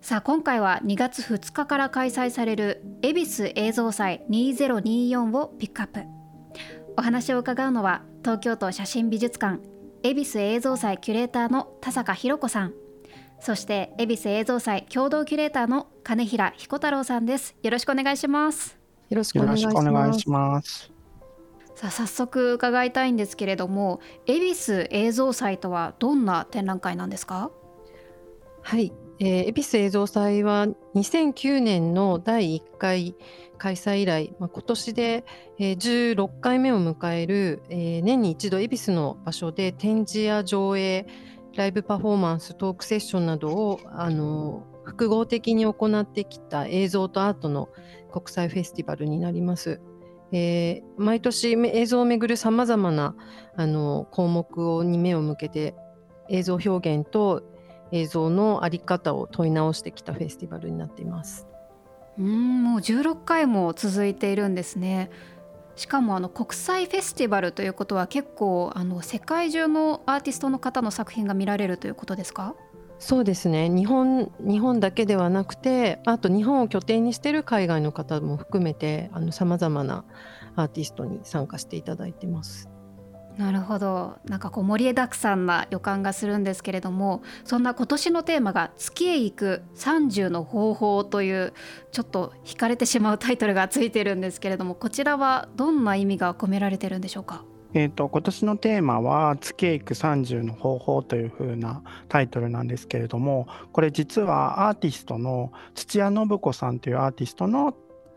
さあ今回は2月2日から開催される恵比寿映像祭2024をピックアップ。お話を伺うのは東京都写真美術館恵比寿映像祭キュレーターの田坂弘子さん。そして恵比寿映像祭共同キュレーターの金平彦太郎さんです。よろしくお願いします。よろしくお願いします。さあ早速伺いたいんですけれども恵比寿映像祭とはどんな展覧会なんですか？はい、えー、恵比寿映像祭は2009年の第1回開催以来、まあ、今年で、えー、16回目を迎える、えー、年に一度恵比寿の場所で展示や上映ライブパフォーマンストークセッションなどをあの複合的に行ってきた映像とアートの国際フェスティバルになります。えー、毎年映像をめぐるさまざまなあの項目をに目を向けて映像表現と映像の在り方を問い直してきたフェスティバルになっています。うんもう16回も続いているんですね。しかもあの国際フェスティバルということは結構あの世界中のアーティストの方の作品が見られるということですか？そうですね日本日本だけではなくてあと日本を拠点にしている海外の方も含めてさまざまなアーティストに参加していただいてます。なるほど。なんかこう盛りだくさんな予感がするんですけれどもそんな今年のテーマが「月へ行く30の方法」というちょっと惹かれてしまうタイトルがついてるんですけれどもこちらはどんな意味が込められてるんでしょうか？えーと、今年のテーマは「月へ行く30の方法」というふうなタイトルなんですけれどもこれ実はアーティストの土屋信子さんというアーティストの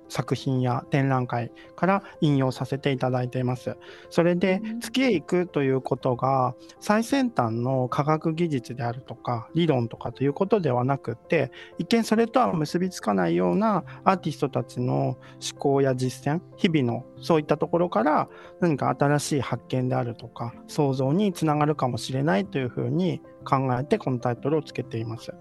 作品や展覧会から引用させていただいています。それで月へ行くということが最先端の科学技術であるとか理論とかということではなくって一見それとは結びつかないようなアーティストたちの思考や実践日々のそういったところから何か新しい発見であるとか想像につながるかもしれないというふうに考えてこのタイトルをつけています。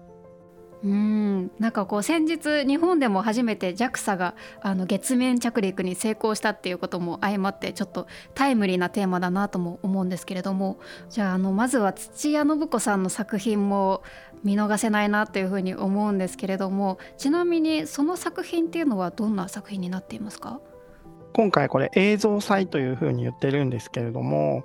うんなんかこう先日日本でも初めて JAXA があの月面着陸に成功したっていうことも相まってちょっとタイムリーなテーマだなとも思うんですけれどもじゃああのまずは土屋信子さんの作品も見逃せないなというふうに思うんですけれどもちなみにその作品っていうのはどんな作品になっていますか？今回これ映像祭というふうに言ってるんですけれども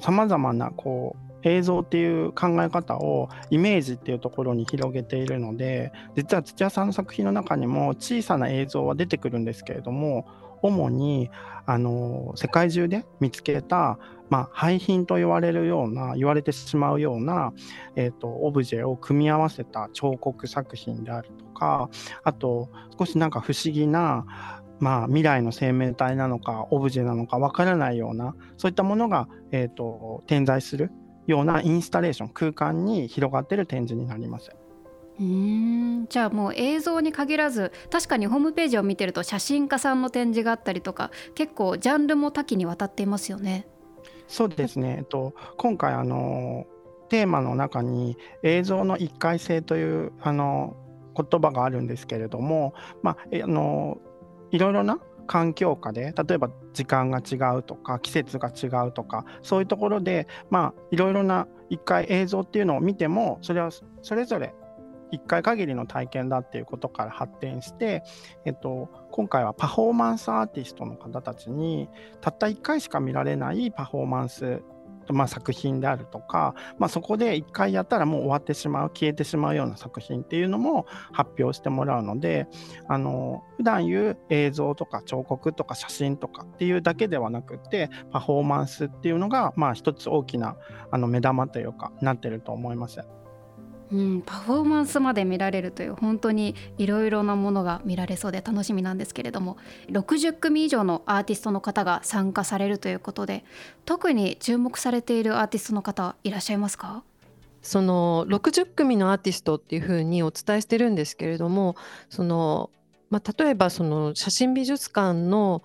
さまざまなこう映像っていう考え方をイメージっていうところに広げているので実は土屋さんの作品の中にも小さな映像は出てくるんですけれども主にあの世界中で見つけた、まあ、廃品と言われるような言われてしまうような、えーと、オブジェを組み合わせた彫刻作品であるとかあと少しなんか不思議なまあ、未来の生命体なのかオブジェなのかわからないようなそういったものが、えーと点在するようなインスタレーション空間に広がっている展示になります。うんじゃあもう映像に限らず確かにホームページを見てると写真家さんの展示があったりとか結構ジャンルも多岐にわたっていますよね。そうですね、えっと、今回あのテーマの中に映像の一回性というあの言葉があるんですけれども、まあ、あのいろいろな環境下で例えば時間が違うとか季節が違うとかそういうところでまあいろいろな一回映像っていうのを見てもそれはそれぞれ一回限りの体験だっていうことから発展して、えっと、今回はパフォーマンスアーティストの方たちにたった一回しか見られないパフォーマンスまあ、作品であるとか、まあ、そこで一回やったらもう終わってしまう消えてしまうような作品っていうのも発表してもらうのであの普段言う映像とか彫刻とか写真とかっていうだけではなくてパフォーマンスっていうのがまあ一つ大きなあの目玉というかなってると思います。うん、パフォーマンスまで見られるという本当にいろいろなものが見られそうで楽しみなんですけれども60組以上のアーティストの方が参加されるということで特に注目されているアーティストの方いらっしゃいますか？その60組のアーティストっていうふうにお伝えしてるんですけれどもそのまあ、例えばその写真美術館の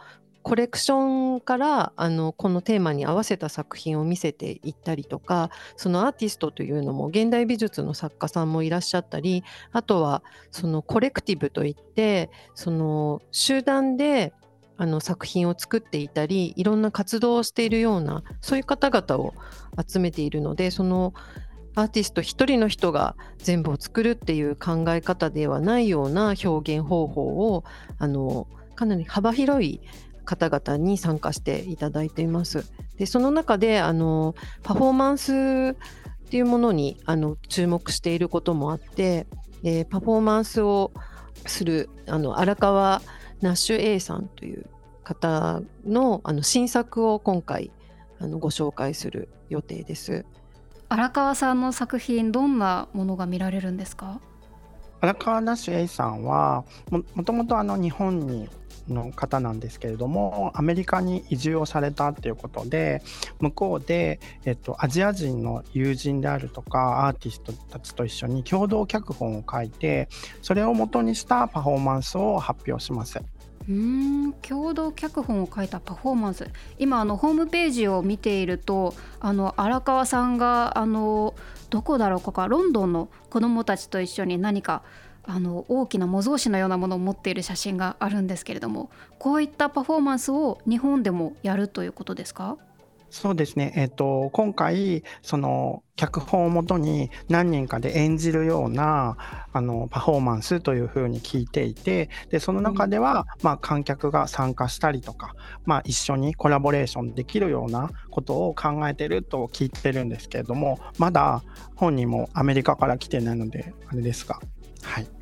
コレクションからあのこのテーマに合わせた作品を見せていったりとかそのアーティストというのも現代美術の作家さんもいらっしゃったりあとはそのコレクティブといってその集団であの作品を作っていたりいろんな活動をしているようなそういう方々を集めているのでそのアーティスト一人の人が全部を作るっていう考え方ではないような表現方法をあのかなり幅広い方々に参加していただいています。でその中であのパフォーマンスっていうものにあの注目していることもあって、えー、パフォーマンスをするあの荒川ナッシュ A さんという方のあの新作を今回あのご紹介する予定です。荒川さんの作品どんなものが見られるんですか？荒川ナッシュ A さんはももともとあの日本にの方なんですけれどもアメリカに移住をされたっていうことで向こうで、えっと、アジア人の友人であるとかアーティストたちと一緒に共同脚本を書いてそれを元にしたパフォーマンスを発表します。うん共同脚本を書いたパフォーマンス。今あのホームページを見ているとあの荒川さんがあのどこだろうかロンドンの子どもたちと一緒に何かあの大きな模造紙のようなものを持っている写真があるんですけれどもこういったパフォーマンスを日本でもやるということですか？そうですね、えーと、今回その脚本をもとに何人かで演じるようなあのパフォーマンスというふうに聞いていてでその中では、まあ、観客が参加したりとか、まあ、一緒にコラボレーションできるようなことを考えてると聞いてるんですけれどもまだ本人もアメリカから来てないのであれですが。はい。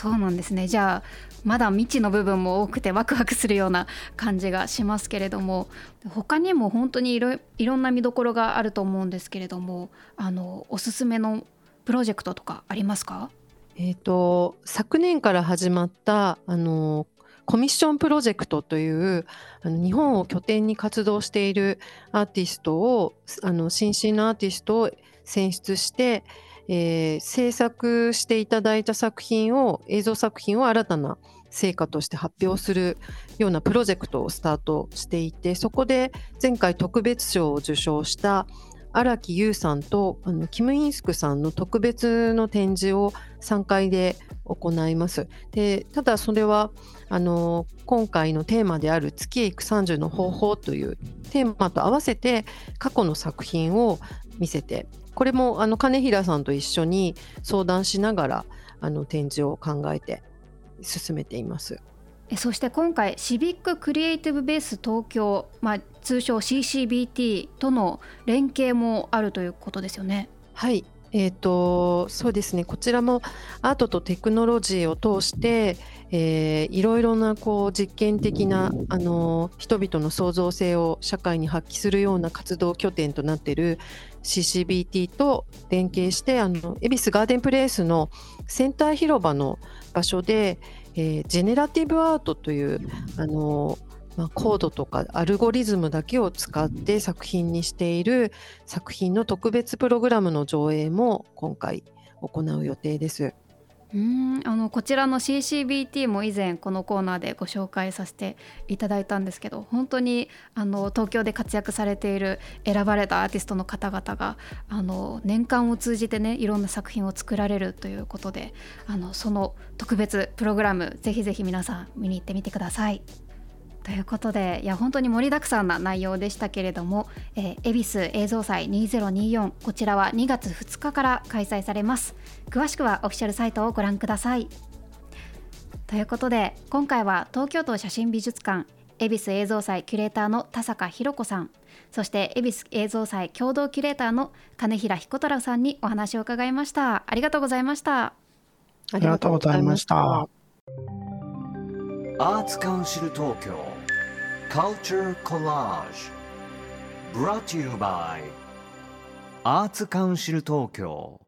そうなんですね。じゃあまだ未知の部分も多くてワクワクするような感じがしますけれども他にも本当にいろいろんな見どころがあると思うんですけれどもあのおすすめのプロジェクトとかありますか？えーと、昨年から始まったあのコミッションプロジェクトというあの日本を拠点に活動しているアーティストをあの新進のアーティストを選出してえー、制作していただいた作品を映像作品を新たな成果として発表するようなプロジェクトをスタートしていてそこで前回特別賞を受賞した荒木優さんとあのキム・インスクさんの特別の展示を3階で行います。でただそれはあの今回のテーマである月へ行く30の方法というテーマと合わせて過去の作品を見せてこれもあの金平さんと一緒に相談しながらあの展示を考えて進めています。そして今回シビッククリエイティブベース東京、まあ、通称 CCBT との連携もあるということですよね。はいえーと、そうですねこちらもアートとテクノロジーを通して、えー、いろいろなこう実験的なあの人々の創造性を社会に発揮するような活動拠点となっている CCBT と連携してあの恵比寿ガーデンプレイスのセンター広場の場所で、えー、ジェネラティブアートというあのまあ、コードとかアルゴリズムだけを使って作品にしている作品の特別プログラムの上映も今回行う予定です。うんあのこちらの CCBT も以前このコーナーでご紹介させていただいたんですけど本当にあの東京で活躍されている選ばれたアーティストの方々があの年間を通じてねいろんな作品を作られるということであのその特別プログラムぜひぜひ皆さん見に行ってみてください。ということでいや本当に盛りだくさんな内容でしたけれども、えー、恵比寿映像祭2024こちらは2月2日から開催されます。詳しくはオフィシャルサイトをご覧ください。ということで今回は東京都写真美術館恵比寿映像祭キュレーターの田坂弘子さんそして恵比寿映像祭共同キュレーターの金平彦太郎さんにお話を伺いました。ありがとうございました。ありがとうございました。アーツカウンシル東京 Culture Collage Brought to you by アーツカウンシル東京